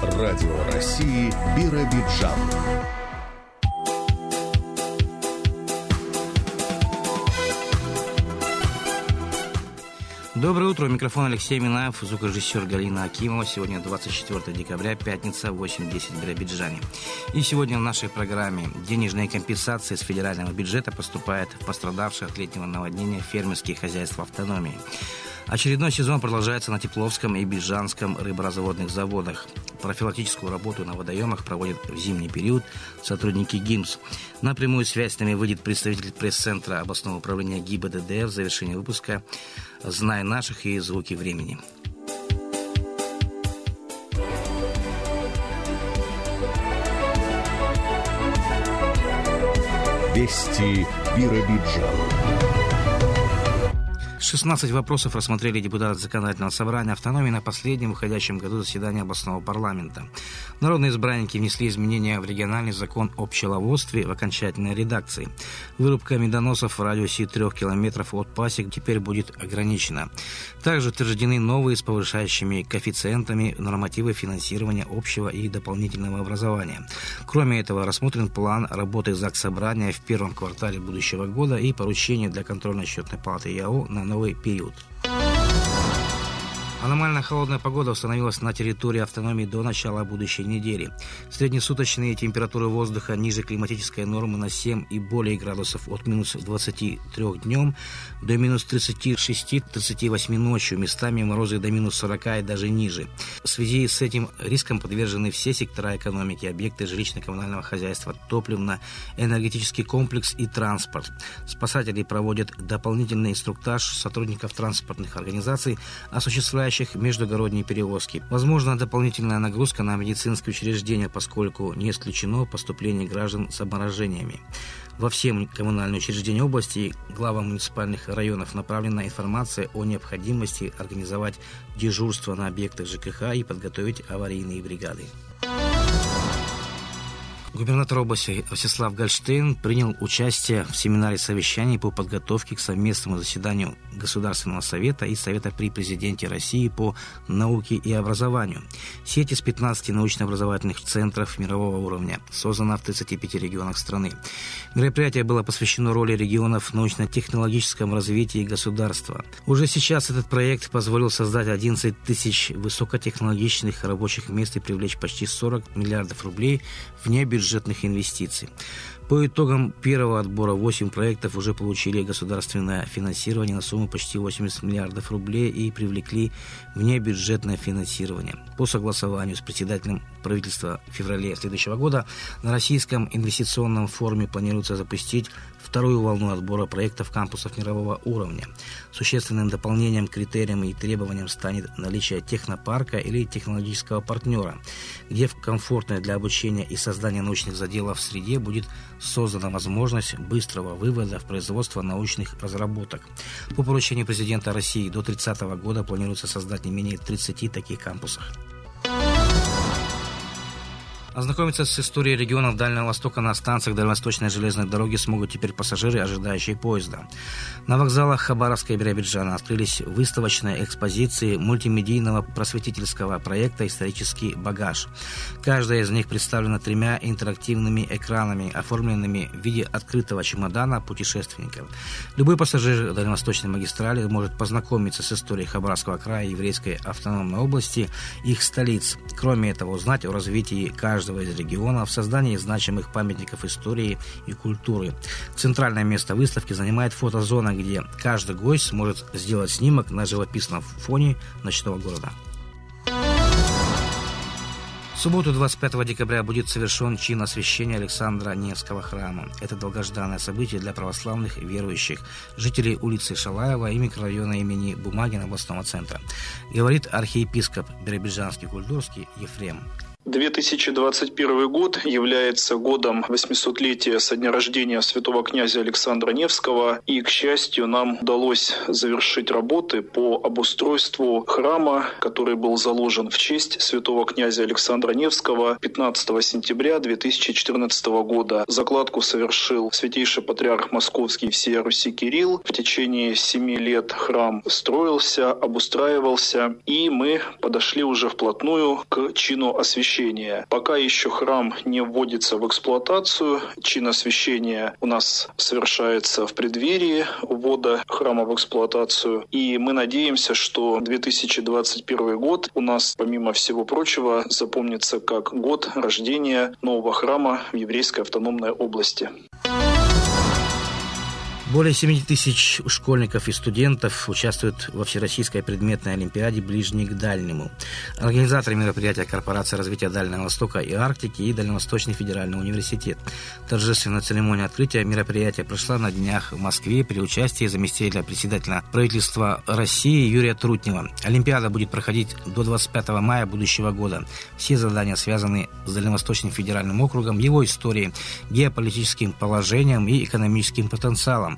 Радио России Биробиджан. Доброе утро. У микрофона Алексей Минаев, звукорежиссер Галина Акимова. Сегодня 24 декабря, пятница, 8.10 в Биробиджане. И сегодня в нашей программе денежные компенсации с федерального бюджета поступают в пострадавшие от летнего наводнения фермерские хозяйства автономии. Очередной сезон продолжается на Тепловском и Бижанском рыборазводных заводах. Профилактическую работу на водоемах проводят в зимний период сотрудники ГИМС. На прямую связь с нами выйдет представитель пресс-центра областного управления ГИБДД в завершении выпуска «Знай наших» и «Звуки времени». Вести Биробиджан. 16 вопросов рассмотрели депутаты Законодательного собрания автономии на последнем выходящем году заседания областного парламента. Народные избранники внесли изменения в региональный закон о пчеловодстве в окончательной редакции. Вырубка медоносов в радиусе трех километров от пасек теперь будет ограничена. Также утверждены новые с повышающими коэффициентами нормативы финансирования общего и дополнительного образования. Кроме этого, рассмотрен план работы ЗАГС Собрания в первом квартале будущего года и поручение для контрольно-счетной палаты ЯО на новый новый период. Аномально холодная погода установилась на территории автономии до начала будущей недели. Среднесуточные температуры воздуха ниже климатической нормы на 7 и более градусов от минус 23 днем до минус 36-38 ночью, местами морозы до минус 40 и даже ниже. В связи с этим риском подвержены все сектора экономики, объекты жилищно-коммунального хозяйства, топливно-энергетический комплекс и транспорт. Спасатели проводят дополнительный инструктаж сотрудников транспортных организаций, осуществляя совершающих междугородние перевозки. Возможно дополнительная нагрузка на медицинские учреждения, поскольку не исключено поступление граждан с обморожениями. Во все коммунальные учреждения области главам муниципальных районов направлена информация о необходимости организовать дежурство на объектах ЖКХ и подготовить аварийные бригады. Губернатор области Ростислав Гольштейн принял участие в семинаре совещаний по подготовке к совместному заседанию Государственного совета и Совета при президенте России по науке и образованию. Сеть из 15 научно-образовательных центров мирового уровня создана в 35 регионах страны. Мероприятие было посвящено роли регионов в научно-технологическом развитии государства. Уже сейчас этот проект позволил создать 11 тысяч высокотехнологичных рабочих мест и привлечь почти 40 миллиардов рублей вне бюджета бюджетных инвестиций. По итогам первого отбора 8 проектов уже получили государственное финансирование на сумму почти 80 миллиардов рублей и привлекли внебюджетное финансирование. По согласованию с председателем правительства в феврале следующего года на Российском инвестиционном форуме планируется запустить вторую волну отбора проектов кампусов мирового уровня. Существенным дополнением к критериям и требованиям станет наличие технопарка или технологического партнера, где в комфортной для обучения и создания научных заделов среде будет создана возможность быстрого вывода в производство научных разработок. По поручению президента России до 30 года планируется создать не менее 30 таких кампусов. Ознакомиться с историей регионов Дальнего Востока на станциях Дальневосточной железной дороги смогут теперь пассажиры, ожидающие поезда. На вокзалах Хабаровска и Биробиджана открылись выставочные экспозиции мультимедийного просветительского проекта «Исторический багаж». Каждая из них представлена тремя интерактивными экранами, оформленными в виде открытого чемодана путешественников. Любой пассажир Дальневосточной магистрали может познакомиться с историей Хабаровского края и еврейской автономной области, их столиц. Кроме этого, узнать о развитии каждого каждого из регионов в создании значимых памятников истории и культуры. Центральное место выставки занимает фотозона, где каждый гость сможет сделать снимок на живописном фоне ночного города. В субботу 25 декабря будет совершен чин освящения Александра Невского храма. Это долгожданное событие для православных верующих, жителей улицы Шалаева и микрорайона имени Бумагина областного центра. Говорит архиепископ Биробиджанский культурский Ефрем. 2021 год является годом 800-летия со дня рождения святого князя Александра Невского, и, к счастью, нам удалось завершить работы по обустройству храма, который был заложен в честь святого князя Александра Невского 15 сентября 2014 года. Закладку совершил святейший патриарх Московский всея Руси Кирилл. В течение семи лет храм строился, обустраивался, и мы подошли уже вплотную к чину освящения. Пока еще храм не вводится в эксплуатацию, чин освящения у нас совершается в преддверии ввода храма в эксплуатацию, и мы надеемся, что 2021 год у нас, помимо всего прочего, запомнится как год рождения нового храма в еврейской автономной области. Более 7 тысяч школьников и студентов участвуют во Всероссийской предметной олимпиаде «Ближний к дальнему». Организаторы мероприятия Корпорация развития Дальнего Востока и Арктики и Дальневосточный федеральный университет. Торжественная церемония открытия мероприятия прошла на днях в Москве при участии заместителя председателя правительства России Юрия Трутнева. Олимпиада будет проходить до 25 мая будущего года. Все задания связаны с Дальневосточным федеральным округом, его историей, геополитическим положением и экономическим потенциалом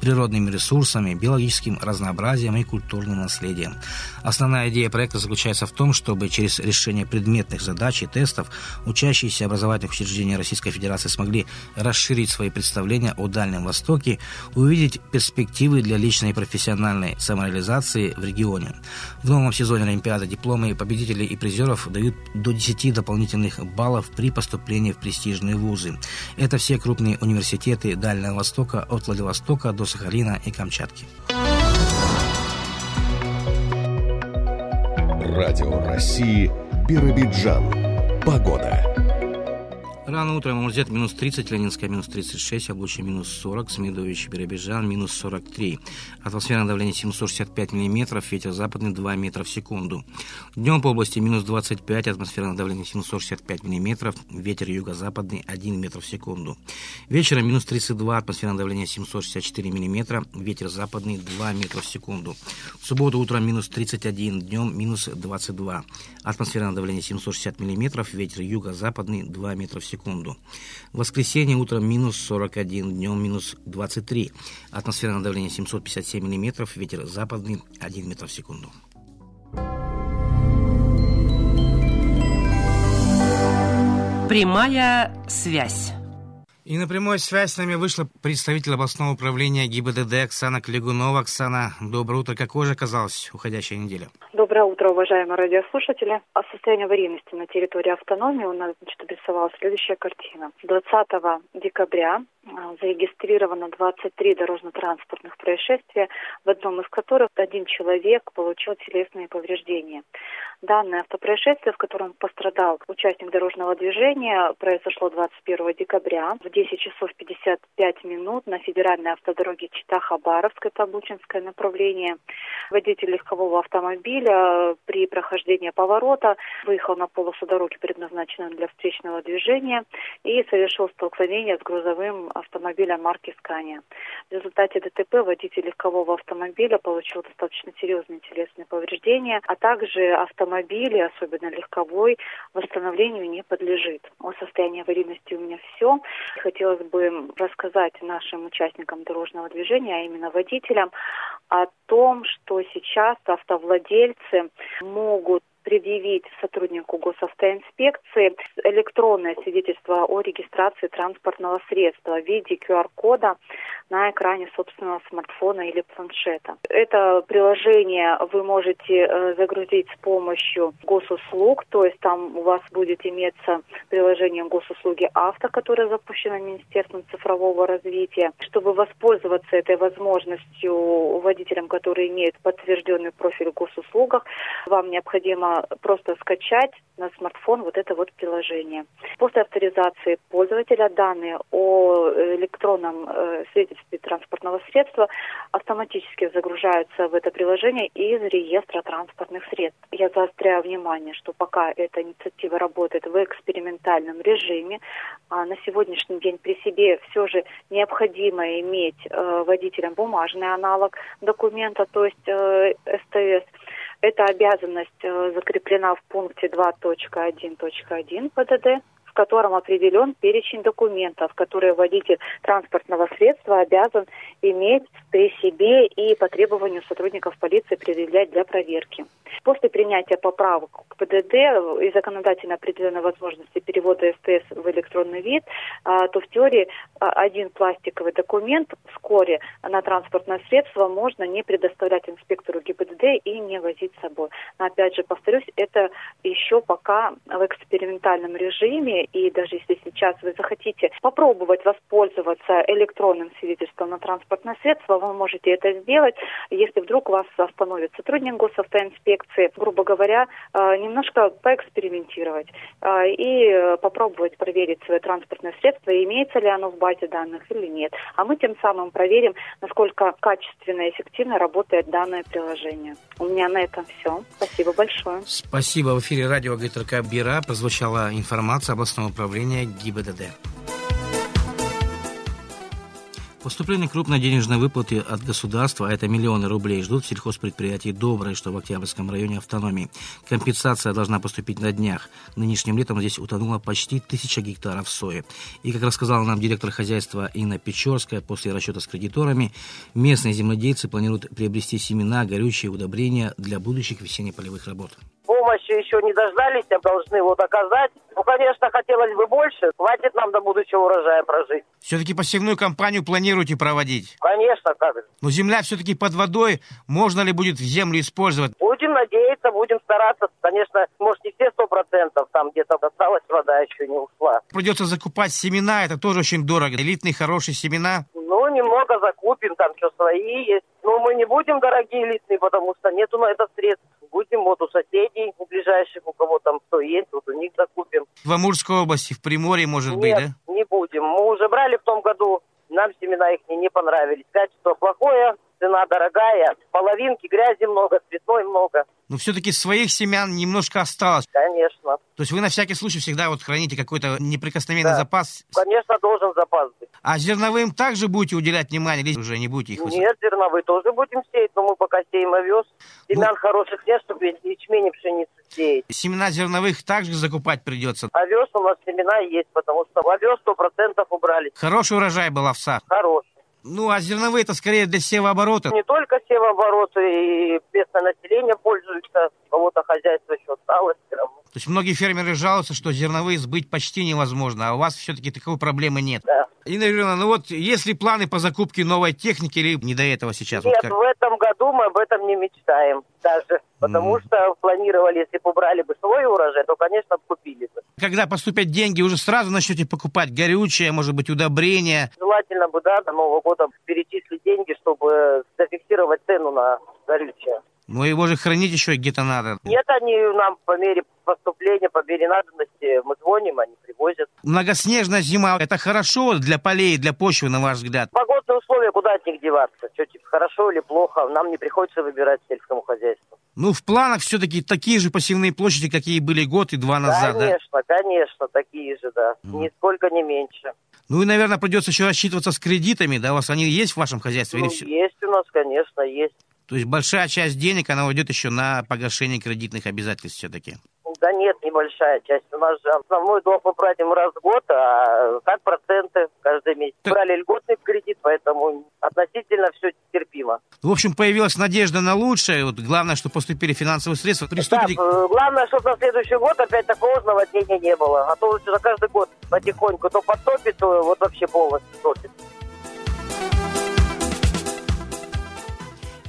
природными ресурсами, биологическим разнообразием и культурным наследием. Основная идея проекта заключается в том, чтобы через решение предметных задач и тестов учащиеся образовательных учреждений Российской Федерации смогли расширить свои представления о Дальнем Востоке, увидеть перспективы для личной и профессиональной самореализации в регионе. В новом сезоне Олимпиады дипломы победителей и призеров дают до 10 дополнительных баллов при поступлении в престижные вузы. Это все крупные университеты Дальнего Востока от Владивостока Востока до Сахалина и Камчатки. Радио России Биробиджан. Погода. Рано утром Амурзет минус 30, Ленинская минус 36, Облучье минус 40, Смедович, Биробиджан минус 43. Атмосферное давление 765 миллиметров, ветер западный 2 метра в секунду. Днем по области минус 25, атмосферное давление 765 миллиметров, ветер юго-западный 1 метр в секунду. Вечером минус 32, атмосферное давление 764 миллиметра, ветер западный 2 метра в секунду. В субботу утром минус 31, днем минус 22. Атмосферное давление 760 миллиметров, ветер юго-западный 2 метра в секунду секунду. В воскресенье утром минус 41, днем минус 23. Атмосферное давление 757 миллиметров, ветер западный 1 метр в секунду. Прямая связь. И на прямой связь с нами вышла представитель областного управления ГИБДД Оксана Клегунова. Оксана, доброе утро. Какой же оказалась уходящая неделя? Доброе утро, уважаемые радиослушатели. О состоянии аварийности на территории автономии у нас значит, обрисовалась следующая картина. 20 декабря зарегистрировано 23 дорожно-транспортных происшествия, в одном из которых один человек получил телесные повреждения. Данное автопроисшествие, в котором пострадал участник дорожного движения, произошло 21 декабря в 10 часов 55 минут на федеральной автодороге Чита-Хабаровское, Табучинское направление. Водитель легкового автомобиля при прохождении поворота выехал на полосу дороги, предназначенную для встречного движения, и совершил столкновение с грузовым автомобиля марки «Скания». В результате ДТП водитель легкового автомобиля получил достаточно серьезные телесные повреждения, а также автомобиль, особенно легковой, восстановлению не подлежит. О состоянии аварийности у меня все. Хотелось бы рассказать нашим участникам дорожного движения, а именно водителям, о том, что сейчас автовладельцы могут предъявить сотруднику госавтоинспекции электронное свидетельство о регистрации транспортного средства в виде QR-кода на экране собственного смартфона или планшета. Это приложение вы можете э, загрузить с помощью госуслуг, то есть там у вас будет иметься приложение госуслуги авто, которое запущено Министерством цифрового развития. Чтобы воспользоваться этой возможностью водителям, которые имеют подтвержденный профиль в госуслугах, вам необходимо просто скачать на смартфон вот это вот приложение. После авторизации пользователя данные о электронном э, свидетельстве транспортного средства автоматически загружаются в это приложение из реестра транспортных средств. Я заостряю внимание, что пока эта инициатива работает в экспериментальном режиме, а на сегодняшний день при себе все же необходимо иметь э, водителям бумажный аналог документа, то есть э, СТС, Эта обязанность э, закреплена в пункте 2.1.1 ПДД котором определен перечень документов, которые водитель транспортного средства обязан иметь при себе и по требованию сотрудников полиции предъявлять для проверки. После принятия поправок к ПДД и законодательно определенной возможности перевода СТС в электронный вид, а, то в теории а, один пластиковый документ вскоре на транспортное средство можно не предоставлять инспектору ГИБДД и не возить с собой. Но опять же, повторюсь, это еще пока в экспериментальном режиме, и даже если сейчас вы захотите попробовать воспользоваться электронным свидетельством на транспортное средство, вы можете это сделать. Если вдруг вас остановит сотрудник госавтоинспекции, грубо говоря, э, немножко поэкспериментировать э, и попробовать проверить свое транспортное средство, имеется ли оно в базе данных или нет. А мы тем самым проверим, насколько качественно и эффективно работает данное приложение. У меня на этом все. Спасибо большое. Спасибо. В эфире радио ГТРК «Бира» прозвучала информация областного областного управления ГИБДД. Поступление крупной денежной выплаты от государства, а это миллионы рублей, ждут сельхозпредприятий «Доброе», что в Октябрьском районе автономии. Компенсация должна поступить на днях. Нынешним летом здесь утонуло почти тысяча гектаров сои. И, как рассказала нам директор хозяйства Инна Печорская, после расчета с кредиторами, местные земледельцы планируют приобрести семена, горючие удобрения для будущих весенне-полевых работ еще не дождались, а должны вот оказать. Ну, конечно, хотелось бы больше. Хватит нам до будущего урожая прожить. Все-таки посевную кампанию планируете проводить? Конечно, как Но земля все-таки под водой. Можно ли будет землю использовать? Будем надеяться, будем стараться. Конечно, может, не все сто процентов. Там где-то осталась вода, еще не ушла. Придется закупать семена, это тоже очень дорого. Элитные хорошие семена. Ну, немного закупим, там что свои есть. Но мы не будем дорогие элитные, потому что нету на это средств. Будем вот у соседей, у ближайших, у кого там что есть, вот у них закупим. В Амурской области, в Приморье, может Нет, быть, да? не будем. Мы уже брали в том году, нам семена их не понравились. Качество плохое, цена дорогая, половинки, грязи много, цветной много. Но все-таки своих семян немножко осталось. Конечно. То есть вы на всякий случай всегда вот храните какой-то неприкосновенный да. запас? Конечно, должен запас быть. А зерновым также будете уделять внимание или уже не будете их высадить? Нет, зерновые тоже будем сеять, но мы пока сеем овес. Семян ну, хороших нет, чтобы ячмень и пшеницу сеять. Семена зерновых также закупать придется? Овес у нас семена есть, потому что овес сто процентов убрали. Хороший урожай был овса? Хороший. Ну, а зерновые это скорее для севооборота. Не только севообороты, и местное население пользуется, кого-то хозяйство еще осталось. То есть многие фермеры жалуются, что зерновые сбыть почти невозможно, а у вас все-таки такой проблемы нет. Да. Инна Юрьевна, ну вот если планы по закупке новой техники или не до этого сейчас? Нет, вот как? в этом году мы об этом не мечтаем даже. Потому mm. что планировали, если бы убрали бы свой урожай, то, конечно, купили бы. Когда поступят деньги, уже сразу начнете покупать горючее, может быть, удобрения? Желательно бы, да, до Нового года перечислить деньги, чтобы зафиксировать цену на горючее. Ну его же хранить еще где-то надо. Нет, они нам по мере поступления, по мере надобности, мы звоним, они привозят. Многоснежная зима, это хорошо для полей, для почвы, на ваш взгляд? Погодные условия, куда от них деваться? Что, типа, хорошо или плохо, нам не приходится выбирать сельскому хозяйству. Ну, в планах все-таки такие же посевные площади, какие были год и два назад, конечно, да? Конечно, конечно, такие же, да. Mm. Нисколько не меньше. Ну и, наверное, придется еще рассчитываться с кредитами, да? У вас они есть в вашем хозяйстве? Ну, или все? есть у нас, конечно, есть. То есть большая часть денег, она уйдет еще на погашение кредитных обязательств все-таки? Да нет, небольшая часть. У нас же основной долг мы платим раз в год, а так проценты каждый месяц. Так... Брали льготный кредит, поэтому относительно все терпимо. В общем, появилась надежда на лучшее. Вот главное, что поступили финансовые средства. Приступите... Да, э, главное, чтобы на следующий год опять такого наводнения не было. А то за каждый год потихоньку то подтопит, то вот вообще полностью топит.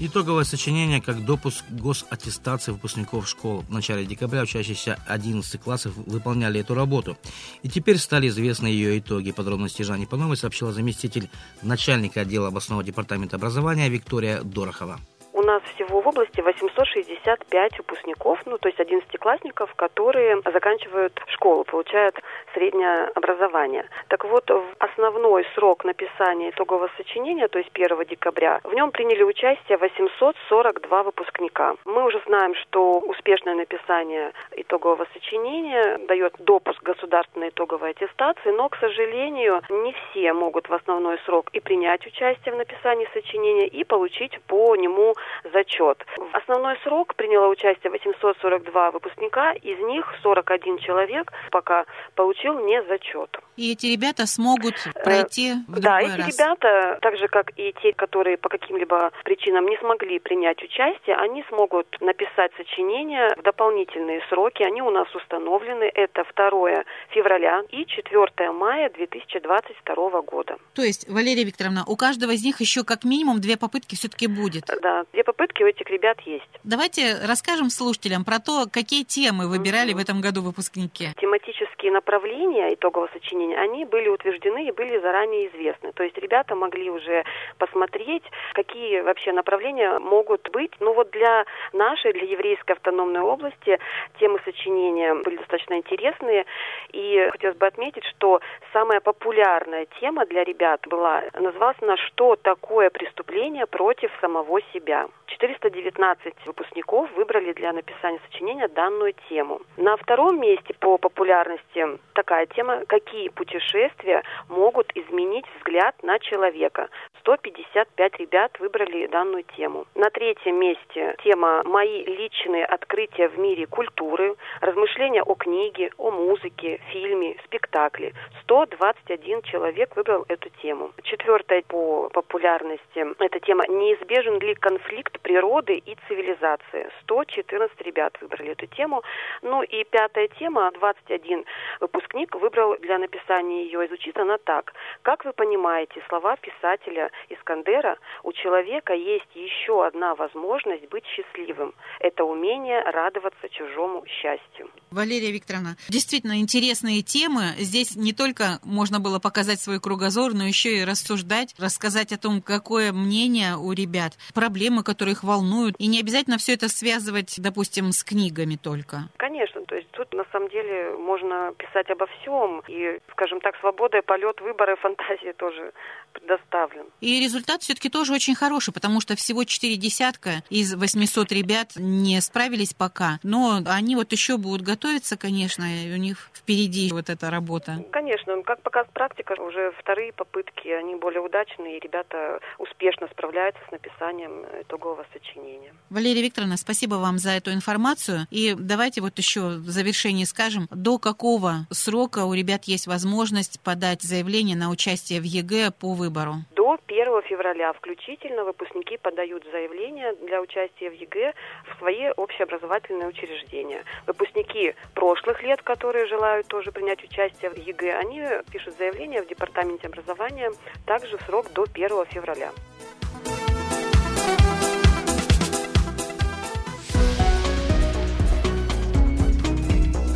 Итоговое сочинение как допуск госаттестации выпускников школ. В начале декабря учащиеся 11 классов выполняли эту работу. И теперь стали известны ее итоги. Подробности Жанни Пановой сообщила заместитель начальника отдела областного департамента образования Виктория Дорохова нас всего в области 865 выпускников, ну, то есть одиннадцатиклассников, которые заканчивают школу, получают среднее образование. Так вот, в основной срок написания итогового сочинения, то есть 1 декабря, в нем приняли участие 842 выпускника. Мы уже знаем, что успешное написание итогового сочинения дает допуск государственной итоговой аттестации, но, к сожалению, не все могут в основной срок и принять участие в написании сочинения, и получить по нему зачет. В основной срок приняло участие 842 выпускника, из них 41 человек пока получил не зачет. И эти ребята смогут э, пройти в Да, эти раз. ребята, так же как и те, которые по каким-либо причинам не смогли принять участие, они смогут написать сочинения в дополнительные сроки. Они у нас установлены. Это 2 февраля и 4 мая 2022 года. То есть, Валерия Викторовна, у каждого из них еще как минимум две попытки все-таки будет? Да, две попытки у этих ребят есть. Давайте расскажем слушателям про то, какие темы выбирали mm-hmm. в этом году выпускники. Тематические направления итогового сочинения, они были утверждены и были заранее известны. То есть ребята могли уже посмотреть, какие вообще направления могут быть. Ну вот для нашей, для еврейской автономной области темы сочинения были достаточно интересные. И хотелось бы отметить, что самая популярная тема для ребят была, называлась она «Что такое преступление против самого себя?». 419 выпускников выбрали для написания сочинения данную тему. На втором месте по популярности такая тема «Какие путешествия могут изменить взгляд на человека?». 155 ребят выбрали данную тему. На третьем месте тема «Мои личные открытия в мире культуры», размышления о книге, о музыке, фильме, спектакле. 121 человек выбрал эту тему. Четвертая по популярности – это тема «Неизбежен ли конфликт природы и цивилизации?» 114 ребят выбрали эту тему. Ну и пятая тема, 21 выпускник выбрал для написания ее, изучит она так. Как вы понимаете, слова писателя Искандера, у человека есть еще одна возможность быть счастливым. Это умение радоваться чужому счастью. Валерия Викторовна, действительно интересные темы. Здесь не только можно было показать свой кругозор, но еще и рассуждать, рассказать о том, какое мнение у ребят, проблемы, которые их волнуют. И не обязательно все это связывать, допустим, с книгами только. Конечно, то есть тут на самом деле можно писать обо всем. И, скажем так, свобода, полет, выборы, фантазии тоже предоставлен. И результат все-таки тоже очень хороший, потому что всего четыре десятка из 800 ребят не справились пока, но они вот еще будут готовиться, конечно, и у них впереди вот эта работа. Конечно, как показывает практика, уже вторые попытки, они более удачные, и ребята успешно справляются с написанием итогового сочинения. Валерия Викторовна, спасибо вам за эту информацию. И давайте вот еще в завершении скажем, до какого срока у ребят есть возможность подать заявление на участие в ЕГЭ по выбору? До 1 февраля включительно выпускники подают заявление для участия в ЕГЭ в свои общеобразовательные учреждения. Выпускники прошлых лет, которые желают тоже принять участие в ЕГЭ, они пишут заявление в Департаменте образования также в срок до 1 февраля.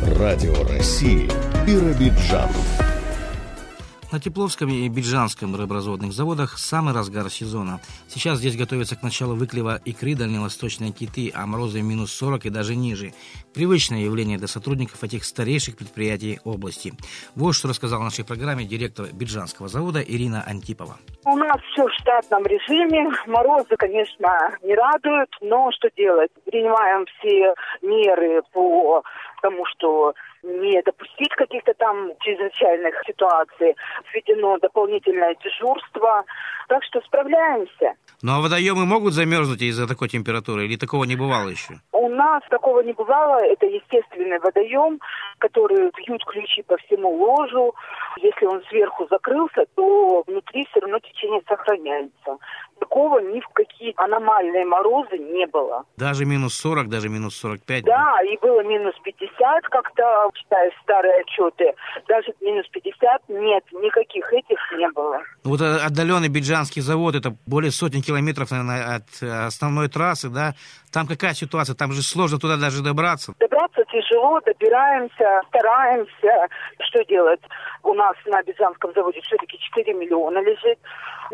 Радио России Биробиджан. На Тепловском и Биджанском рыборазводных заводах самый разгар сезона. Сейчас здесь готовятся к началу выклева икры дальневосточные киты, а морозы минус 40 и даже ниже. Привычное явление для сотрудников этих старейших предприятий области. Вот что рассказал в нашей программе директор Биджанского завода Ирина Антипова. У нас все в штатном режиме. Морозы, конечно, не радуют, но что делать? Принимаем все меры по тому, что не допустить каких-то там чрезвычайных ситуаций. Введено дополнительное дежурство. Так что справляемся. Ну а водоемы могут замерзнуть из-за такой температуры или такого не бывало еще? У нас такого не бывало. Это естественный водоем, который бьют ключи по всему ложу. Если он сверху закрылся, то внутри все равно течение сохраняется. Такого ни в какие аномальные морозы не было. Даже минус 40, даже минус 45? Да, да? и было минус 50 как-то, читая старые отчеты. Даже минус 50 нет, никаких этих не было. Вот отдаленный Биджанский завод, это более сотни километров, наверное, от основной трассы, да? Там какая ситуация? Там же сложно туда даже добраться. Добраться тяжело, добираемся, стараемся. Что делать? У нас на Бизанском заводе все-таки 4 миллиона лежит.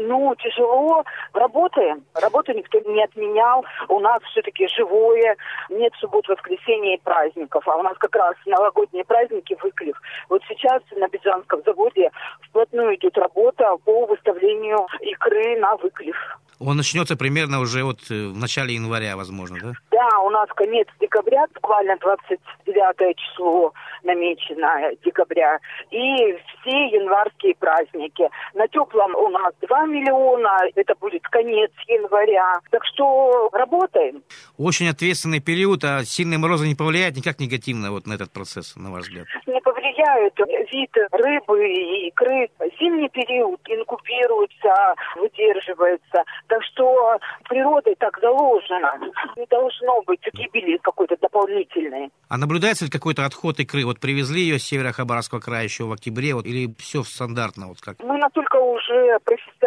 Ну, тяжело. Работаем. Работу никто не отменял. У нас все-таки живое. Нет суббот, воскресенья и праздников. А у нас как раз новогодние праздники выклив. Вот сейчас на Бизанском заводе вплотную идет работа по выставлению икры на выклив. Он начнется примерно уже вот э, в начале января, возможно, да? Да, у нас конец декабря, буквально 29 число намечено декабря. И все январские праздники. На теплом у нас 2 миллиона, это будет конец января. Так что работаем. Очень ответственный период, а сильные морозы не повлияют никак негативно вот на этот процесс, на ваш взгляд? Не повлияют. Вид рыбы и икры. Зимний период инкубируется, выдерживается. Так что природой так заложено. Не должно быть гибели какой-то дополнительной. А наблюдается ли какой-то отход икры? Вот привезли ее с севера Хабаровского края еще в октябре, вот, или все стандартно? Вот как? Мы настолько уже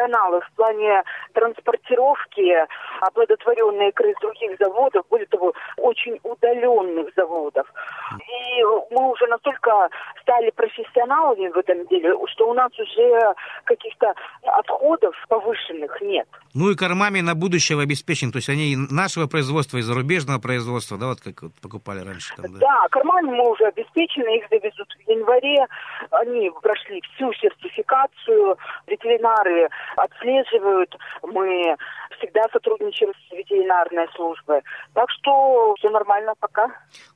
профессионалы в плане транспортировки оплодотворенной икры с других заводов, более того, очень удаленных заводов. И мы уже настолько стали профессионалами в этом деле, что у нас уже каких-то отходов повышенных нет. Ну и кормами на будущее обеспечен, то есть они нашего производства и зарубежного производства, да, вот как вот покупали раньше. Там, да. да, кормами мы уже обеспечены, их довезут в январе, они прошли всю сертификацию, ветеринары отслеживают, мы всегда сотрудничаем с ветеринарной службой. Так что все нормально пока.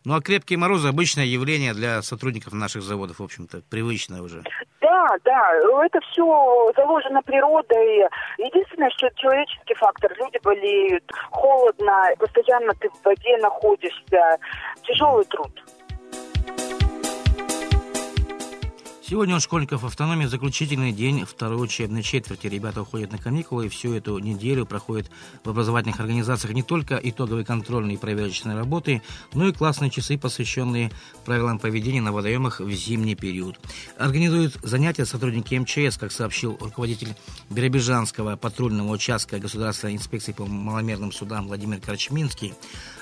Ну а крепкие морозы обычное явление для сотрудников наших заводов, в общем-то, привычное уже. Да, да, это все заложено природой. Единственное, что человеческий фактор. Люди болеют, холодно, постоянно ты в воде находишься. Тяжелый труд. Сегодня у школьников автономии заключительный день второй учебной четверти. Ребята уходят на каникулы и всю эту неделю проходят в образовательных организациях не только итоговые контрольные и проверочные работы, но и классные часы, посвященные правилам поведения на водоемах в зимний период. Организуют занятия сотрудники МЧС, как сообщил руководитель Биробиджанского патрульного участка Государственной инспекции по маломерным судам Владимир Корчминский.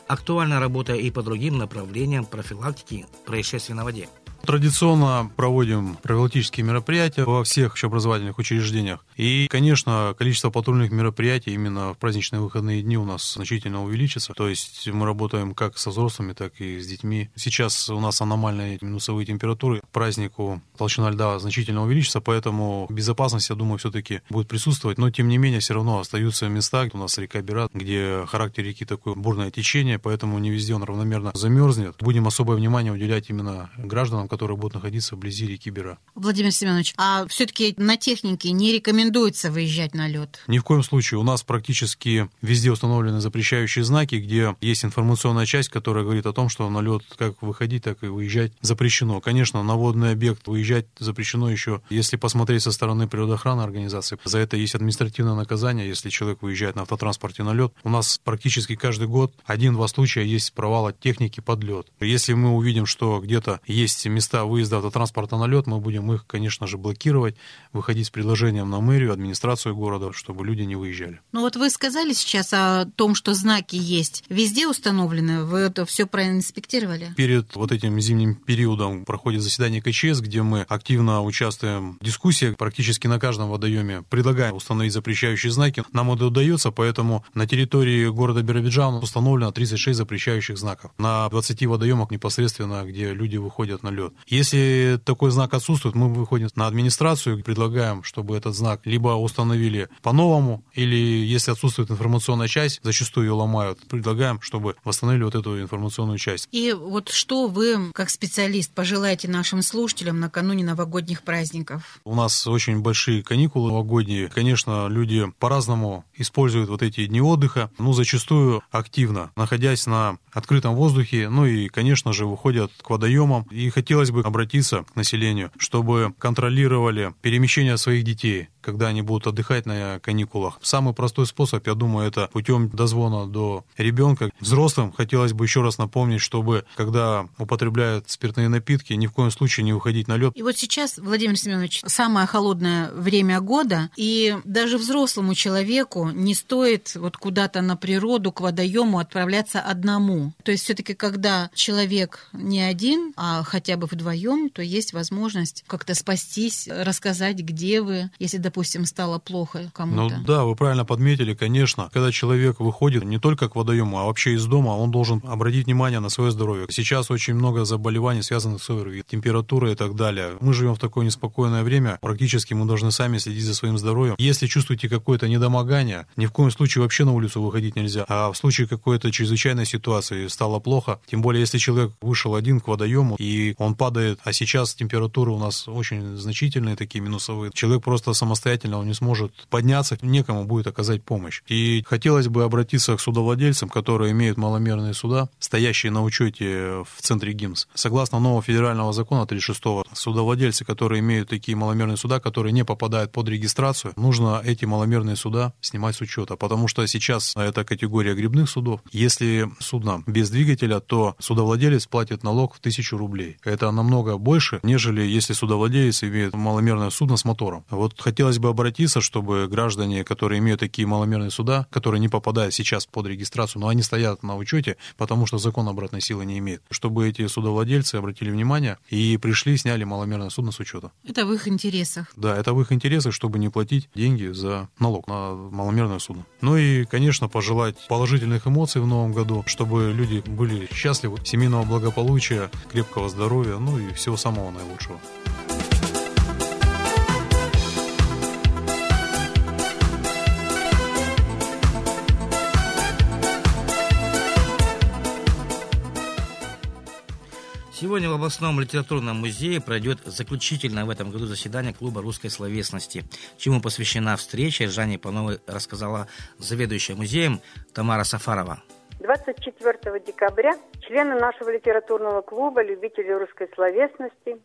Актуальна работа и по другим направлениям профилактики происшествий на воде. Традиционно проводим профилактические мероприятия во всех общеобразовательных учреждениях. И, конечно, количество патрульных мероприятий именно в праздничные выходные дни у нас значительно увеличится. То есть мы работаем как со взрослыми, так и с детьми. Сейчас у нас аномальные минусовые температуры. К празднику толщина льда значительно увеличится, поэтому безопасность, я думаю, все-таки будет присутствовать. Но, тем не менее, все равно остаются места, у нас река Бират, где характер реки такое бурное течение, поэтому не везде он равномерно замерзнет. Будем особое внимание уделять именно гражданам, которые будут находиться вблизи реки Бира. Владимир Семенович, а все-таки на технике не рекомендуется выезжать на лед? Ни в коем случае. У нас практически везде установлены запрещающие знаки, где есть информационная часть, которая говорит о том, что на лед как выходить, так и выезжать запрещено. Конечно, на водный объект выезжать запрещено еще, если посмотреть со стороны природоохранной организации. За это есть административное наказание, если человек выезжает на автотранспорте на лед. У нас практически каждый год один-два случая есть провала техники под лед. Если мы увидим, что где-то есть места места выезда автотранспорта на лед, мы будем их, конечно же, блокировать, выходить с предложением на мэрию, администрацию города, чтобы люди не выезжали. Ну вот вы сказали сейчас о том, что знаки есть. Везде установлены? Вы это все проинспектировали? Перед вот этим зимним периодом проходит заседание КЧС, где мы активно участвуем в дискуссиях практически на каждом водоеме. Предлагаем установить запрещающие знаки. Нам это удается, поэтому на территории города Биробиджан установлено 36 запрещающих знаков. На 20 водоемах непосредственно, где люди выходят на лед. Если такой знак отсутствует, мы выходим на администрацию и предлагаем, чтобы этот знак либо установили по-новому, или если отсутствует информационная часть, зачастую ее ломают, предлагаем, чтобы восстановили вот эту информационную часть. И вот что вы, как специалист, пожелаете нашим слушателям накануне новогодних праздников? У нас очень большие каникулы новогодние. Конечно, люди по-разному используют вот эти дни отдыха, ну, зачастую активно, находясь на открытом воздухе, ну и, конечно же, выходят к водоемам. И хотелось бы обратиться к населению, чтобы контролировали перемещение своих детей когда они будут отдыхать на каникулах. Самый простой способ, я думаю, это путем дозвона до ребенка. Взрослым хотелось бы еще раз напомнить, чтобы, когда употребляют спиртные напитки, ни в коем случае не выходить на лед. И вот сейчас, Владимир Семенович, самое холодное время года, и даже взрослому человеку не стоит вот куда-то на природу, к водоему отправляться одному. То есть все-таки, когда человек не один, а хотя бы бы вдвоем, то есть возможность как-то спастись, рассказать, где вы, если, допустим, стало плохо кому-то. Ну да, вы правильно подметили, конечно. Когда человек выходит не только к водоему, а вообще из дома, он должен обратить внимание на свое здоровье. Сейчас очень много заболеваний, связанных с ОРВИ, температура и так далее. Мы живем в такое неспокойное время, практически мы должны сами следить за своим здоровьем. Если чувствуете какое-то недомогание, ни в коем случае вообще на улицу выходить нельзя. А в случае какой-то чрезвычайной ситуации стало плохо, тем более если человек вышел один к водоему и он падает, а сейчас температуры у нас очень значительные, такие минусовые, человек просто самостоятельно он не сможет подняться, некому будет оказать помощь. И хотелось бы обратиться к судовладельцам, которые имеют маломерные суда, стоящие на учете в центре ГИМС. Согласно нового федерального закона 36-го, судовладельцы, которые имеют такие маломерные суда, которые не попадают под регистрацию, нужно эти маломерные суда снимать с учета, потому что сейчас это категория грибных судов. Если судно без двигателя, то судовладелец платит налог в тысячу рублей. Это намного больше, нежели если судовладелец имеет маломерное судно с мотором. Вот хотелось бы обратиться, чтобы граждане, которые имеют такие маломерные суда, которые не попадают сейчас под регистрацию, но они стоят на учете, потому что закон обратной силы не имеет, чтобы эти судовладельцы обратили внимание и пришли, сняли маломерное судно с учета. Это в их интересах. Да, это в их интересах, чтобы не платить деньги за налог на маломерное судно. Ну и, конечно, пожелать положительных эмоций в новом году, чтобы люди были счастливы, семейного благополучия, крепкого здоровья, ну и всего самого наилучшего. Сегодня в областном литературном музее пройдет заключительное в этом году заседание клуба русской словесности, чему посвящена встреча. Жанне Пановой рассказала заведующая музеем Тамара Сафарова. 24 декабря члены нашего литературного клуба, любители русской словесности,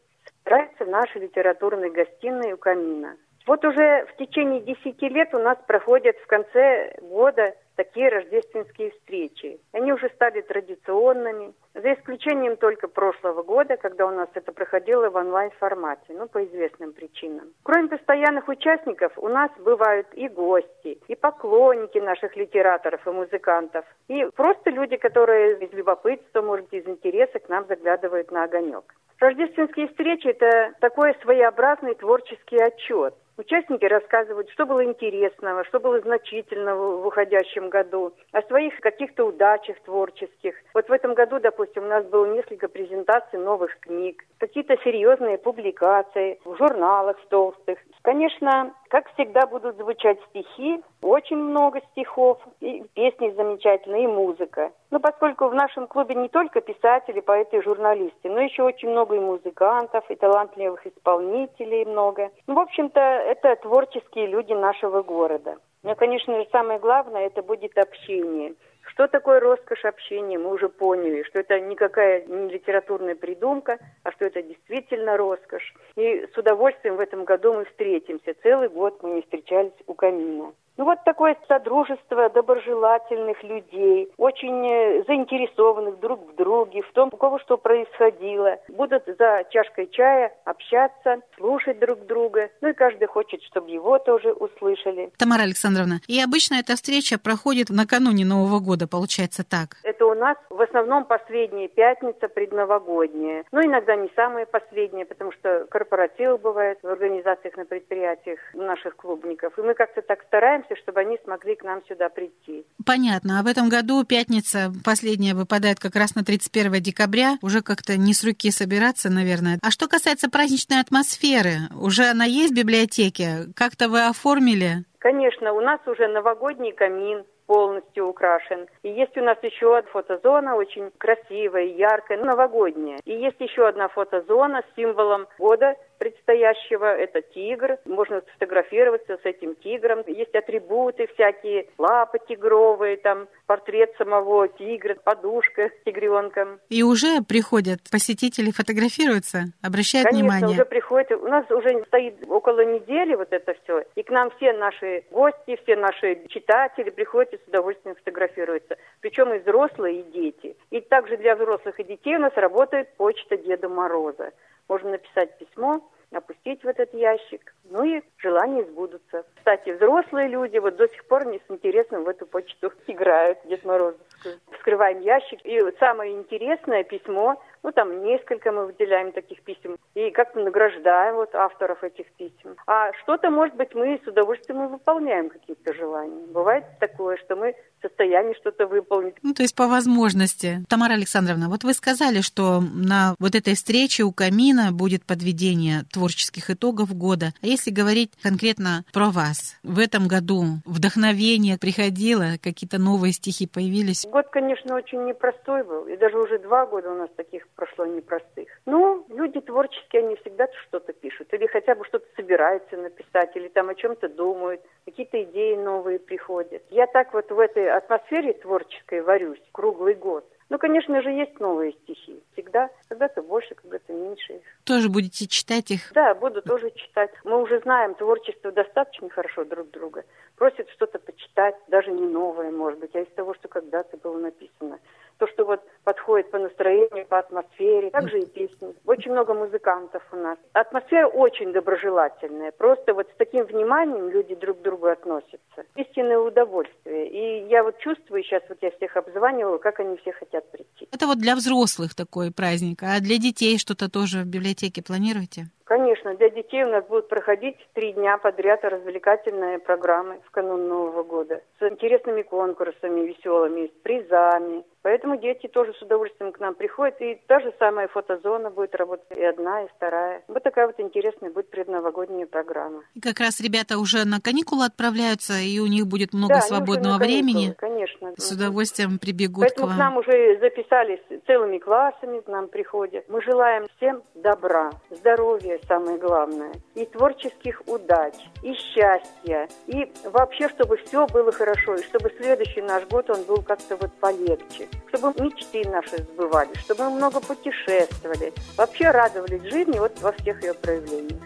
собираются в нашей литературной гостиной у камина. Вот уже в течение 10 лет у нас проходят в конце года такие рождественские встречи. Они уже стали традиционными, за исключением только прошлого года, когда у нас это проходило в онлайн-формате, ну, по известным причинам. Кроме постоянных участников, у нас бывают и гости, и поклонники наших литераторов и музыкантов, и просто люди, которые из любопытства, может, из интереса к нам заглядывают на огонек. Рождественские встречи – это такой своеобразный творческий отчет. Участники рассказывают, что было интересного, что было значительного в уходящем году, о своих каких-то удачах творческих. Вот в этом году, допустим, у нас было несколько презентаций новых книг, какие-то серьезные публикации в журналах толстых. Конечно, как всегда будут звучать стихи, очень много стихов, и песни замечательные, и музыка. Но поскольку в нашем клубе не только писатели, поэты и журналисты, но еще очень много и музыкантов, и талантливых исполнителей много. Ну, в общем-то, это творческие люди нашего города. Но, конечно же, самое главное, это будет общение. Что такое роскошь общения, мы уже поняли, что это никакая не литературная придумка, а что это действительно роскошь. И с удовольствием в этом году мы встретимся. Целый год мы не встречались у камина. Ну вот такое содружество доброжелательных людей, очень э, заинтересованных друг в друге, в том, у кого что происходило. Будут за чашкой чая общаться, слушать друг друга. Ну и каждый хочет, чтобы его тоже услышали. Тамара Александровна, и обычно эта встреча проходит накануне Нового года, получается так? Это у нас в основном последняя пятница предновогодняя. Ну, иногда не самая последняя, потому что корпоративы бывают в организациях на предприятиях наших клубников. И мы как-то так стараемся стараемся, чтобы они смогли к нам сюда прийти. Понятно. А в этом году пятница последняя выпадает как раз на 31 декабря. Уже как-то не с руки собираться, наверное. А что касается праздничной атмосферы, уже она есть в библиотеке? Как-то вы оформили? Конечно, у нас уже новогодний камин, полностью украшен. И есть у нас еще одна фотозона, очень красивая, яркая, новогодняя. И есть еще одна фотозона с символом года предстоящего. Это тигр. Можно сфотографироваться с этим тигром. Есть атрибуты всякие, лапы тигровые, там портрет самого тигра, подушка с тигренком. И уже приходят посетители фотографируются, обращают Конечно, внимание? уже приходят. У нас уже стоит около недели вот это все. И к нам все наши гости, все наши читатели приходят и с удовольствием фотографируются. Причем и взрослые, и дети. И также для взрослых и детей у нас работает почта Деда Мороза. Можно написать письмо, опустить в этот ящик, ну и желания сбудутся. Кстати, взрослые люди вот до сих пор не с интересом в эту почту играют Дед Морозовскую. Вскрываем ящик, и самое интересное письмо Ну, там несколько мы выделяем таких писем и как-то награждаем вот авторов этих писем. А что-то, может быть, мы с удовольствием и выполняем какие-то желания. Бывает такое, что мы состоянии что-то выполнить. Ну, то есть по возможности. Тамара Александровна, вот вы сказали, что на вот этой встрече у камина будет подведение творческих итогов года. А если говорить конкретно про вас, в этом году вдохновение приходило, какие-то новые стихи появились? Год, конечно, очень непростой был. И даже уже два года у нас таких прошло непростых. Ну, люди творческие, они всегда что-то пишут. Или хотя бы что-то собираются написать, или там о чем-то думают. Какие-то идеи новые приходят. Я так вот в этой атмосфере творческой варюсь круглый год. Ну, конечно же, есть новые стихи. Всегда, когда-то больше, когда-то меньше их. Тоже будете читать их? Да, буду тоже читать. Мы уже знаем творчество достаточно хорошо друг друга. Просят что-то почитать, даже не новое, может быть, а из того, что когда-то было написано то, что вот подходит по настроению, по атмосфере. Также и песни. Очень много музыкантов у нас. Атмосфера очень доброжелательная. Просто вот с таким вниманием люди друг к другу относятся. Истинное удовольствие. И я вот чувствую сейчас, вот я всех обзваниваю, как они все хотят прийти. Это вот для взрослых такой праздник. А для детей что-то тоже в библиотеке планируете? Конечно, для детей у нас будут проходить три дня подряд развлекательные программы в канун Нового года с интересными конкурсами веселыми, с призами. Поэтому дети тоже с удовольствием к нам приходят. И та же самая фотозона будет работать, и одна, и вторая. Вот такая вот интересная будет предновогодняя программа. И как раз ребята уже на каникулы отправляются, и у них будет много да, свободного времени. Конечно. С удовольствием прибегут Поэтому к вам. к нам уже записались целыми классами, к нам приходят. Мы желаем всем добра, здоровья, самое главное, и творческих удач, и счастья, и вообще, чтобы все было хорошо, и чтобы следующий наш год, он был как-то вот полегче, чтобы мечты наши сбывались, чтобы мы много путешествовали, вообще радовались жизни вот во всех ее проявлениях.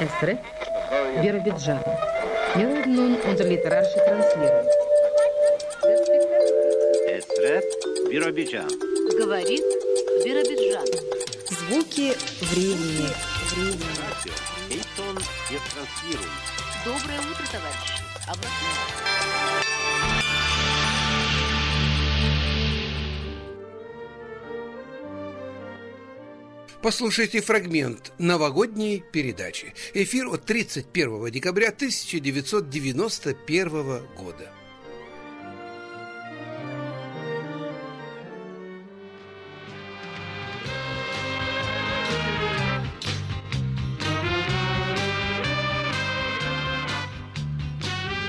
Эстре, Вера Mir nun unser literarische Транслирование. Эсрет Биробиджан. Говорит Биробиджан. Звуки времени. Времени. Эйтон. Доброе утро, товарищи. Обратно. Послушайте фрагмент новогодней передачи. Эфир от 31 декабря 1991 года.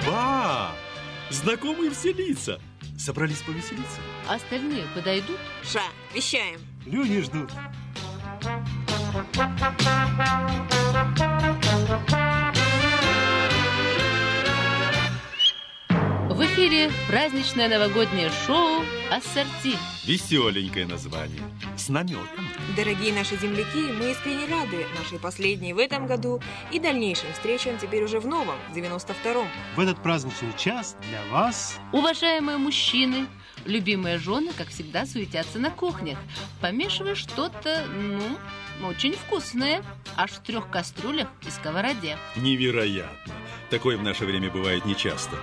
Ба! Знакомые все лица. Собрались повеселиться. Остальные подойдут? Ша, вещаем. Люди ждут. В эфире праздничное новогоднее шоу «Ассорти». Веселенькое название, с наметом. Дорогие наши земляки, мы искренне рады нашей последней в этом году и дальнейшим встречам теперь уже в новом, 92-м. В этот праздничный час для вас... Уважаемые мужчины, любимые жены, как всегда, суетятся на кухнях, помешивая что-то, ну, очень вкусное, аж в трех кастрюлях и сковороде. Невероятно! Такое в наше время бывает нечасто.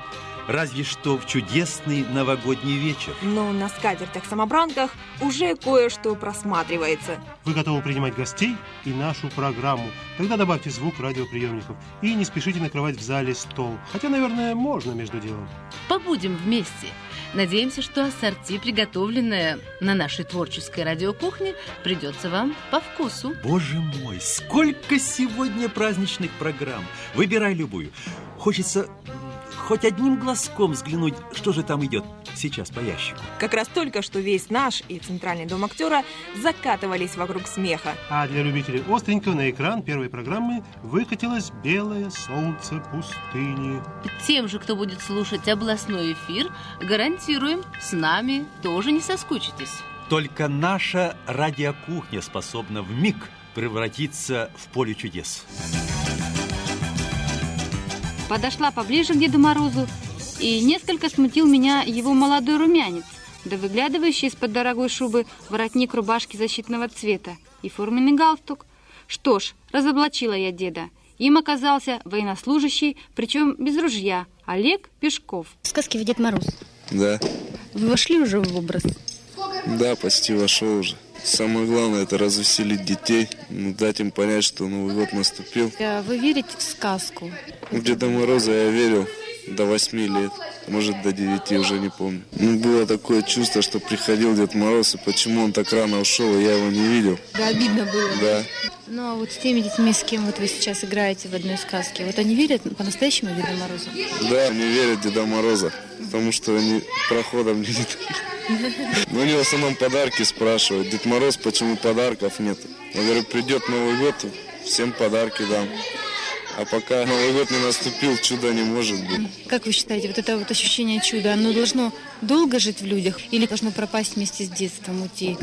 Разве что в чудесный новогодний вечер. Но на скатертях-самобранках уже кое-что просматривается. Вы готовы принимать гостей и нашу программу? Тогда добавьте звук радиоприемников и не спешите накрывать в зале стол. Хотя, наверное, можно между делом. Побудем вместе. Надеемся, что ассорти, приготовленное на нашей творческой радиокухне, придется вам по вкусу. Боже мой, сколько сегодня праздничных программ! Выбирай любую. Хочется хоть одним глазком взглянуть, что же там идет сейчас по ящику. Как раз только что весь наш и Центральный дом актера закатывались вокруг смеха. А для любителей остренького на экран первой программы выкатилось белое солнце пустыни. Тем же, кто будет слушать областной эфир, гарантируем, с нами тоже не соскучитесь. Только наша радиокухня способна в миг превратиться в поле чудес. Подошла поближе к Деду Морозу, и несколько смутил меня его молодой румянец, да выглядывающий из-под дорогой шубы воротник рубашки защитного цвета и форменный галстук. Что ж, разоблачила я деда. Им оказался военнослужащий, причем без ружья, Олег Пешков. Сказки в Дед Мороз. Да. Вы вошли уже в образ? Да, почти вошел уже. Самое главное это развеселить детей, ну, дать им понять, что Новый год наступил. А Вы верите в сказку? В Деда Мороза я верил до восьми лет, может до девяти, уже не помню. Ну, было такое чувство, что приходил Дед Мороз, и почему он так рано ушел, и я его не видел. Да, обидно было. Да. Ну а вот с теми детьми, с кем вот вы сейчас играете в одной сказке, вот они верят по-настоящему Деда Мороза? Да, не верят в Деда Мороза, потому что они прохода мне не дают. Ну, они в основном подарки спрашивают. Дед Мороз, почему подарков нет? Я говорю, придет Новый год, всем подарки дам. А пока Новый год не наступил, чуда не может быть. Как вы считаете, вот это вот ощущение чуда, оно должно долго жить в людях или должно пропасть вместе с детством, уйти?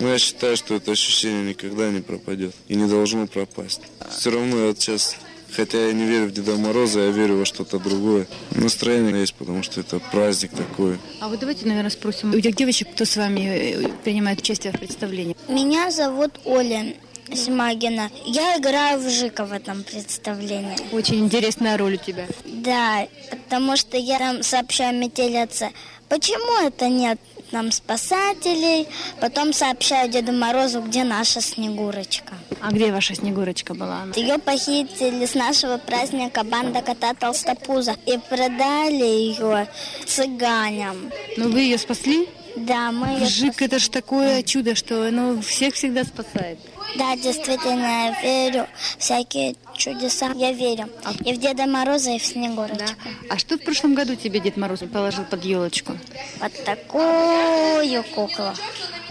Но я считаю, что это ощущение никогда не пропадет и не должно пропасть. Все равно я вот сейчас, хотя я не верю в Деда Мороза, я верю во что-то другое. Настроение есть, потому что это праздник такой. А вот давайте, наверное, спросим у тех девочек, кто с вами э, принимает участие в представлении. Меня зовут Оля Смагина. Я играю в Жика в этом представлении. Очень интересная роль у тебя. Да, потому что я там сообщаю метелице, почему это нет нам спасателей, потом сообщаю Деду Морозу, где наша Снегурочка. А где ваша Снегурочка была? Ее похитили с нашего праздника банда кота Толстопуза и продали ее цыганям. Ну вы ее спасли? Да, мы Жик, это же такое чудо, что оно всех всегда спасает. Да, действительно, я верю всякие чудеса. Я верю. И в Деда Мороза, и в Снегурочку. А что в прошлом году тебе Дед Мороз положил под елочку? Вот такую куклу.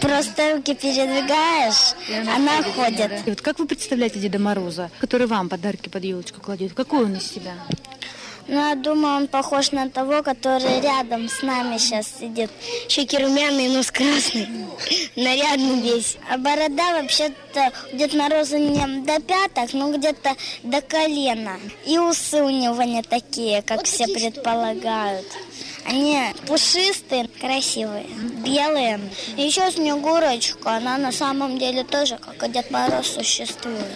Просто руки передвигаешь, она ходит. И вот как вы представляете Деда Мороза, который вам подарки под елочку кладет? Какой он из себя? Ну, я думаю, он похож на того, который рядом с нами сейчас сидит. Щеки румяные, нос красный. Нарядный весь. А борода вообще-то Деда Мороза не до пяток, но где-то до колена. И усы у него не такие, как все предполагают. Они пушистые, красивые, белые. И еще Снегурочка, она на самом деле тоже, как и Дед Мороз, существует.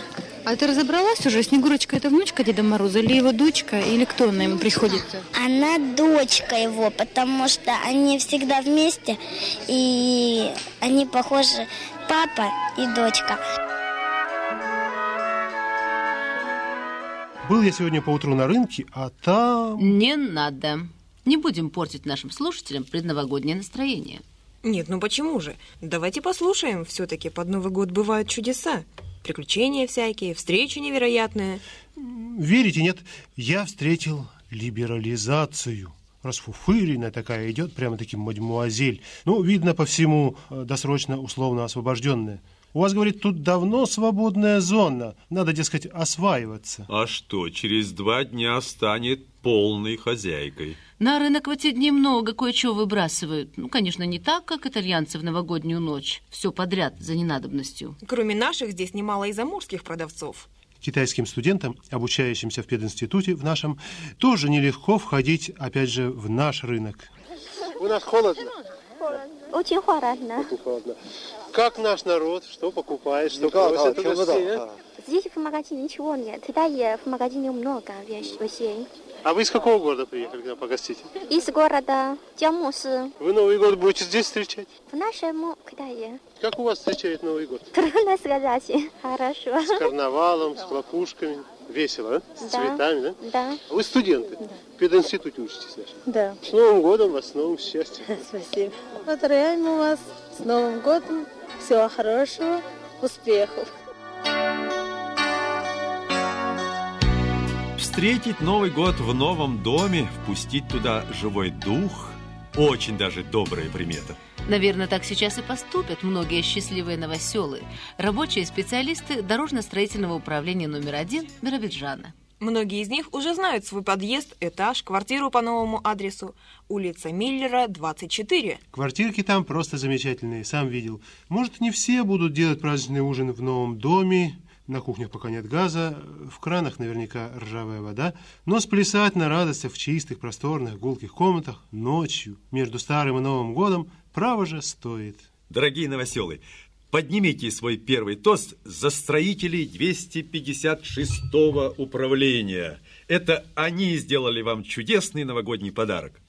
А ты разобралась уже? Снегурочка это внучка Деда Мороза или его дочка, или кто на ему приходится? Она дочка его, потому что они всегда вместе, и они похожи папа и дочка. Был я сегодня поутру на рынке, а там... Не надо. Не будем портить нашим слушателям предновогоднее настроение. Нет, ну почему же? Давайте послушаем. Все-таки под Новый год бывают чудеса. Приключения всякие, встречи невероятные. Верите, нет? Я встретил либерализацию. Расфуфыренная такая идет, прямо таким мадемуазель. Ну, видно по всему, э, досрочно условно освобожденная. У вас, говорит, тут давно свободная зона. Надо, дескать, осваиваться. А что, через два дня станет полной хозяйкой. На рынок в эти дни много кое-чего выбрасывают. Ну, конечно, не так, как итальянцы в новогоднюю ночь. Все подряд за ненадобностью. Кроме наших, здесь немало и заморских продавцов. Китайским студентам, обучающимся в пединституте в нашем, тоже нелегко входить, опять же, в наш рынок. У нас холодно. Очень холодно. Очень холодно. Как наш народ? Что покупает, что просит? Здесь в магазине ничего нет. Китае в магазине много вещей. А вы из какого города приехали к нам погостить? Из города Джамусы. Вы Новый год будете здесь встречать? В нашем Китае. Как у вас встречает Новый год? Трудно сказать. Хорошо. С карнавалом, с хлопушками. Весело, а? С Да. цветами, да? Да. Вы студенты? В пединституте учитесь нашим? Да. С Новым годом вас, с новым счастьем. Спасибо. Поздравляем вас с Новым годом. Всего хорошего, успехов. Встретить Новый год в новом доме, впустить туда живой дух – очень даже добрая примета. Наверное, так сейчас и поступят многие счастливые новоселы, рабочие специалисты дорожно-строительного управления номер один Биробиджана. Многие из них уже знают свой подъезд, этаж, квартиру по новому адресу. Улица Миллера, 24. Квартирки там просто замечательные, сам видел. Может, не все будут делать праздничный ужин в новом доме, на кухнях пока нет газа, в кранах наверняка ржавая вода, но сплясать на радостях в чистых, просторных, гулких комнатах ночью между старым и Новым годом право же стоит. Дорогие новоселы, Поднимите свой первый тост за строителей 256-го управления. Это они сделали вам чудесный новогодний подарок.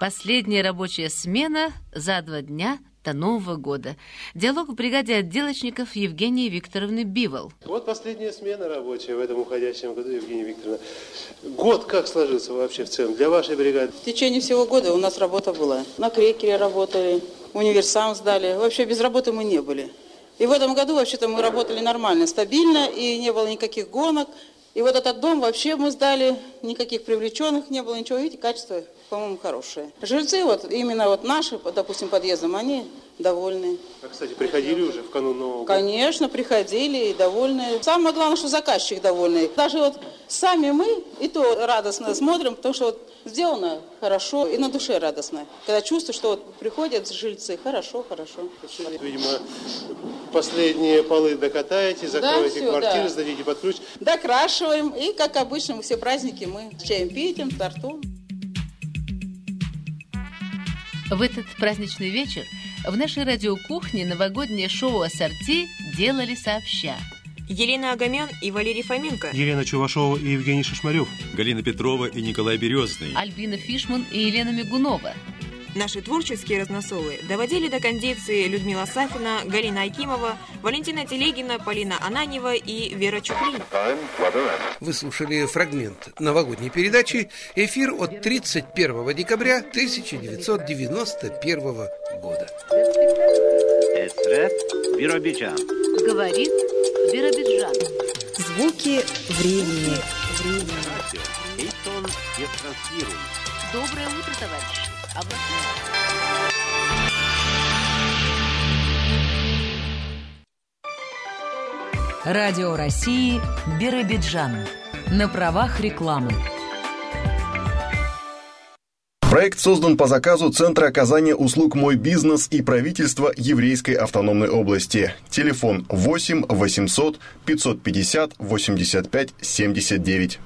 Последняя рабочая смена за два дня до Нового года. Диалог в бригаде отделочников Евгении Викторовны Бивол. Вот последняя смена рабочая в этом уходящем году, Евгения Викторовна. Год как сложился вообще в целом для вашей бригады? В течение всего года у нас работа была. На крекере работали, универсам сдали. Вообще без работы мы не были. И в этом году вообще-то мы работали нормально, стабильно, и не было никаких гонок. И вот этот дом вообще мы сдали, никаких привлеченных не было, ничего. Видите, качество, по-моему, хорошее. Жильцы, вот именно вот наши, допустим, подъездом, они довольны. А, кстати, приходили уже в канун Нового года? Конечно, приходили и довольны. Самое главное, что заказчик довольный. Даже вот сами мы и то радостно смотрим, потому что вот сделано хорошо и на душе радостно. Когда чувствуешь, что вот приходят жильцы, хорошо, хорошо. Видимо, последние полы докатаете, закроете всё, квартиры, да. сдадите под ключ. Докрашиваем. И, как обычно, все праздники мы с чаем пьем, тортом. В этот праздничный вечер в нашей радиокухне новогоднее шоу «Ассорти» делали сообща. Елена Агамян и Валерий Фоменко. Елена Чувашова и Евгений Шишмарев. Галина Петрова и Николай Березный. Альбина Фишман и Елена Мигунова. Наши творческие разносолы доводили до кондиции Людмила Сафина, Галина Акимова, Валентина Телегина, Полина Ананева и Вера Чуплин. Вы слушали фрагмент новогодней передачи «Эфир от 31 декабря 1991 года». Говорит Биробиджан. Звуки времени. Ефросируем. Доброе утро, товарищи. Радио России Биробиджан. На правах рекламы. Проект создан по заказу Центра оказания услуг «Мой бизнес» и правительства Еврейской автономной области. Телефон 8 800 550 85 79.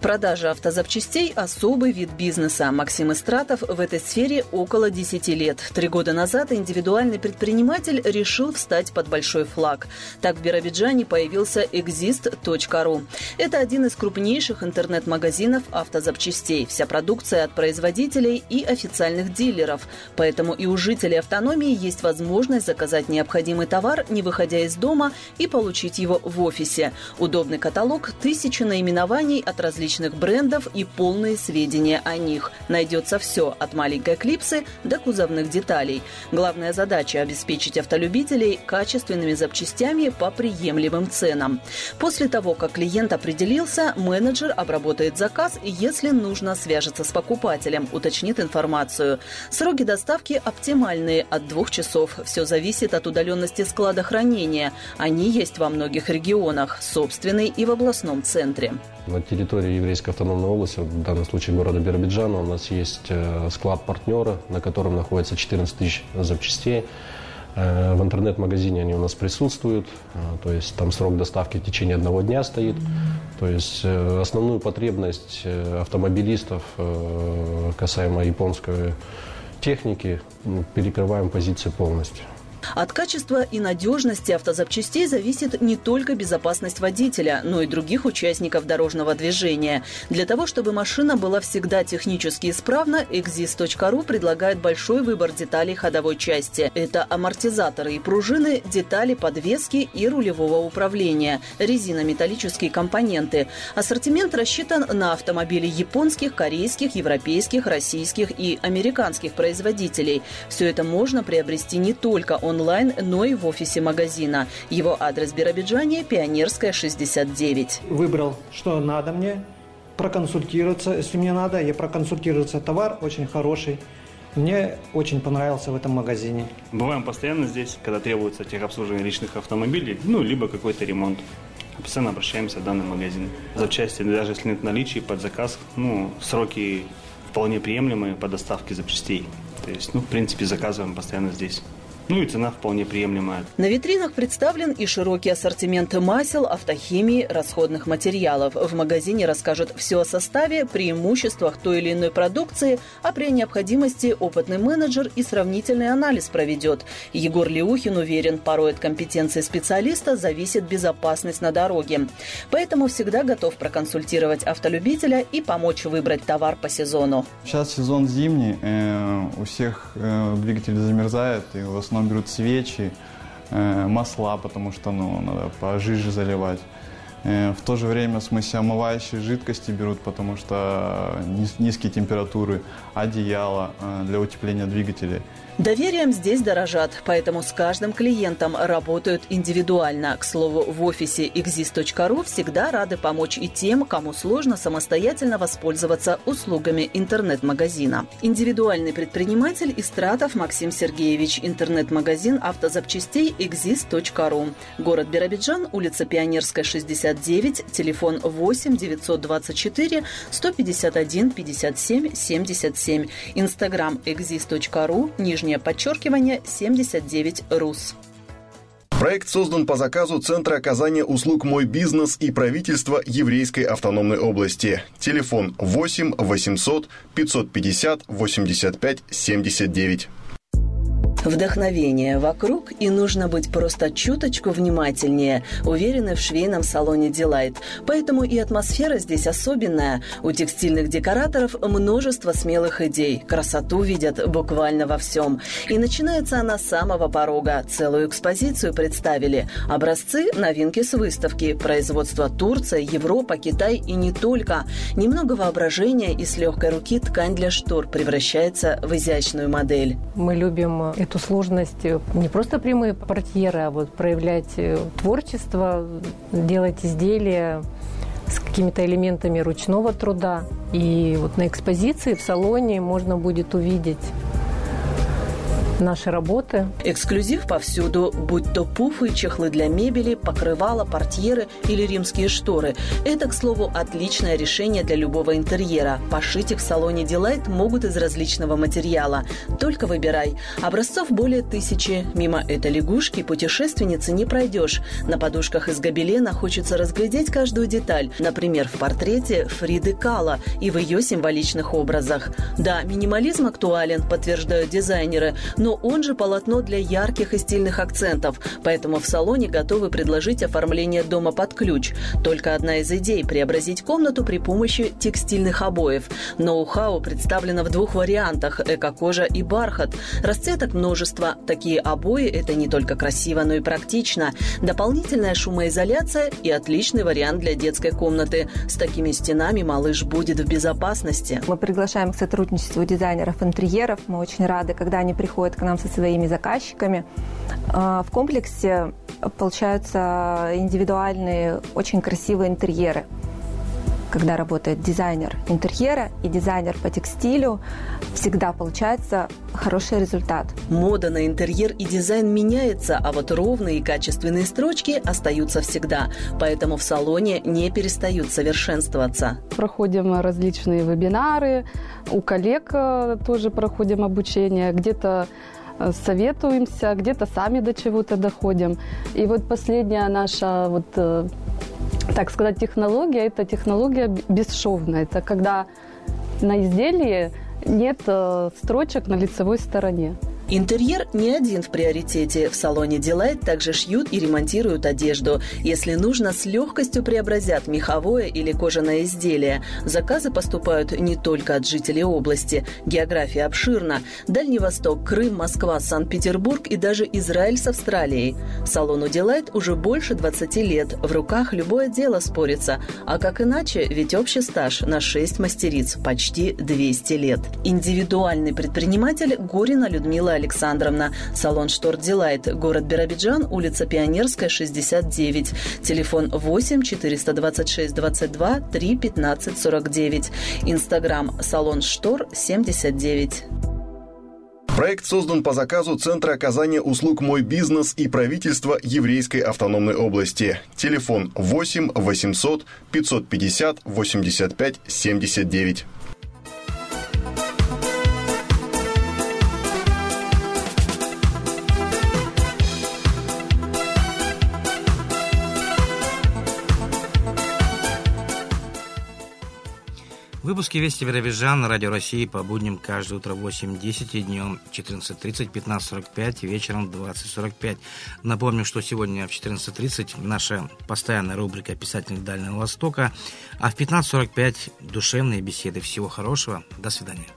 Продажа автозапчастей – особый вид бизнеса. Максим Истратов в этой сфере около 10 лет. Три года назад индивидуальный предприниматель решил встать под большой флаг. Так в Биробиджане появился exist.ru. Это один из крупнейших интернет-магазинов автозапчастей. Вся продукция от производителей и официальных дилеров. Поэтому и у жителей автономии есть возможность заказать необходимый товар, не выходя из дома, и получить его в офисе. Удобный каталог, тысячи наименований от различных брендов и полные сведения о них. Найдется все от маленькой клипсы до кузовных деталей. Главная задача – обеспечить автолюбителей качественными запчастями по приемлемым ценам. После того, как клиент определился, менеджер обработает заказ если нужно, свяжется с покупателем, уточнит информацию. Сроки доставки оптимальные – от двух часов. Все зависит от удаленности склада хранения. Они есть во многих регионах, собственный и в областном центре. На территории Еврейской автономной области, в данном случае города Биробиджана, у нас есть э, склад партнера, на котором находится 14 тысяч запчастей. Э, В интернет-магазине они у нас присутствуют, э, то есть там срок доставки в течение одного дня стоит. То есть основную потребность автомобилистов касаемо японской техники ну, перекрываем позиции полностью. От качества и надежности автозапчастей зависит не только безопасность водителя, но и других участников дорожного движения. Для того, чтобы машина была всегда технически исправна, exist.ru предлагает большой выбор деталей ходовой части. Это амортизаторы и пружины, детали подвески и рулевого управления, резинометаллические компоненты. Ассортимент рассчитан на автомобили японских, корейских, европейских, российских и американских производителей. Все это можно приобрести не только онлайн, но и в офисе магазина. Его адрес Биробиджане – Пионерская, 69. Выбрал, что надо мне, проконсультироваться. Если мне надо, я проконсультироваться. Товар очень хороший. Мне очень понравился в этом магазине. Бываем постоянно здесь, когда требуется техобслуживание личных автомобилей, ну, либо какой-то ремонт. Постоянно обращаемся в данный магазин. Запчасти, даже если нет наличия под заказ, ну, сроки вполне приемлемые по доставке запчастей. То есть, ну, в принципе, заказываем постоянно здесь. Ну и цена вполне приемлемая. На витринах представлен и широкий ассортимент масел, автохимии, расходных материалов. В магазине расскажут все о составе, преимуществах той или иной продукции, а при необходимости опытный менеджер и сравнительный анализ проведет. Егор Леухин уверен, порой от компетенции специалиста зависит безопасность на дороге. Поэтому всегда готов проконсультировать автолюбителя и помочь выбрать товар по сезону. Сейчас сезон зимний, э, у всех э, двигатели замерзают, и в основном берут свечи, э, масла, потому что ну, надо пожиже заливать. Э, в то же время смысеомывающие жидкости берут, потому что низкие температуры, одеяло э, для утепления двигателей. Доверием здесь дорожат, поэтому с каждым клиентом работают индивидуально. К слову, в офисе exist.ru всегда рады помочь и тем, кому сложно самостоятельно воспользоваться услугами интернет-магазина. Индивидуальный предприниматель Истратов Максим Сергеевич, интернет-магазин автозапчастей exist.ru. Город Биробиджан, улица Пионерская, 69, телефон 8 924 151 57 77, инстаграм exist.ru, нижний нижнее подчеркивание 79 РУС. Проект создан по заказу Центра оказания услуг «Мой бизнес» и правительства Еврейской автономной области. Телефон 8 800 550 85 79. Вдохновение вокруг, и нужно быть просто чуточку внимательнее, уверены в швейном салоне Delight. Поэтому и атмосфера здесь особенная. У текстильных декораторов множество смелых идей. Красоту видят буквально во всем. И начинается она с самого порога. Целую экспозицию представили. Образцы – новинки с выставки. Производство Турция, Европа, Китай и не только. Немного воображения и с легкой руки ткань для штор превращается в изящную модель. Мы любим эту сложность не просто прямые портьеры, а вот проявлять э, творчество, делать изделия с какими-то элементами ручного труда. И вот на экспозиции в салоне можно будет увидеть наши работы. Эксклюзив повсюду, будь то пуфы, чехлы для мебели, покрывала, портьеры или римские шторы. Это, к слову, отличное решение для любого интерьера. Пошить их в салоне Delight могут из различного материала. Только выбирай. Образцов более тысячи. Мимо этой лягушки путешественницы не пройдешь. На подушках из гобелена хочется разглядеть каждую деталь. Например, в портрете Фриды Кала и в ее символичных образах. Да, минимализм актуален, подтверждают дизайнеры, но но он же полотно для ярких и стильных акцентов, поэтому в салоне готовы предложить оформление дома под ключ. Только одна из идей – преобразить комнату при помощи текстильных обоев. Ноу-хау представлено в двух вариантах – эко-кожа и бархат. Расцветок множество. Такие обои – это не только красиво, но и практично. Дополнительная шумоизоляция и отличный вариант для детской комнаты. С такими стенами малыш будет в безопасности. Мы приглашаем к сотрудничеству дизайнеров интерьеров. Мы очень рады, когда они приходят к нам со своими заказчиками. А, в комплексе получаются индивидуальные, очень красивые интерьеры когда работает дизайнер интерьера и дизайнер по текстилю, всегда получается хороший результат. Мода на интерьер и дизайн меняется, а вот ровные и качественные строчки остаются всегда. Поэтому в салоне не перестают совершенствоваться. Проходим различные вебинары, у коллег э, тоже проходим обучение, где-то советуемся, где-то сами до чего-то доходим. И вот последняя наша, вот, э, так сказать, технология, это технология бесшовная. Это когда на изделии нет э, строчек на лицевой стороне. Интерьер не один в приоритете. В салоне Delight также шьют и ремонтируют одежду. Если нужно, с легкостью преобразят меховое или кожаное изделие. Заказы поступают не только от жителей области. География обширна. Дальний Восток, Крым, Москва, Санкт-Петербург и даже Израиль с Австралией. Салону Delight уже больше 20 лет. В руках любое дело спорится. А как иначе, ведь общий стаж на 6 мастериц почти 200 лет. Индивидуальный предприниматель Горина Людмила Александровна. Салон Штор Дилайт, город Биробиджан, улица Пионерская, 69. Телефон 8 426 22 3 15 49. Инстаграм салон Штор 79. Проект создан по заказу Центра оказания услуг «Мой бизнес» и правительства Еврейской автономной области. Телефон 8 800 550 85 79. Выпуски «Вести Биробиджан» на Радио России по будням каждое утро в 8.10 и днем 14.30, 15.45 и вечером 20.45. Напомню, что сегодня в 14.30 наша постоянная рубрика «Писательник Дальнего Востока», а в 15.45 душевные беседы. Всего хорошего. До свидания.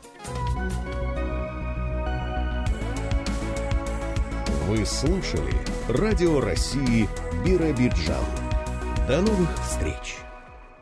Вы слушали Радио России Биробиджан. До новых встреч!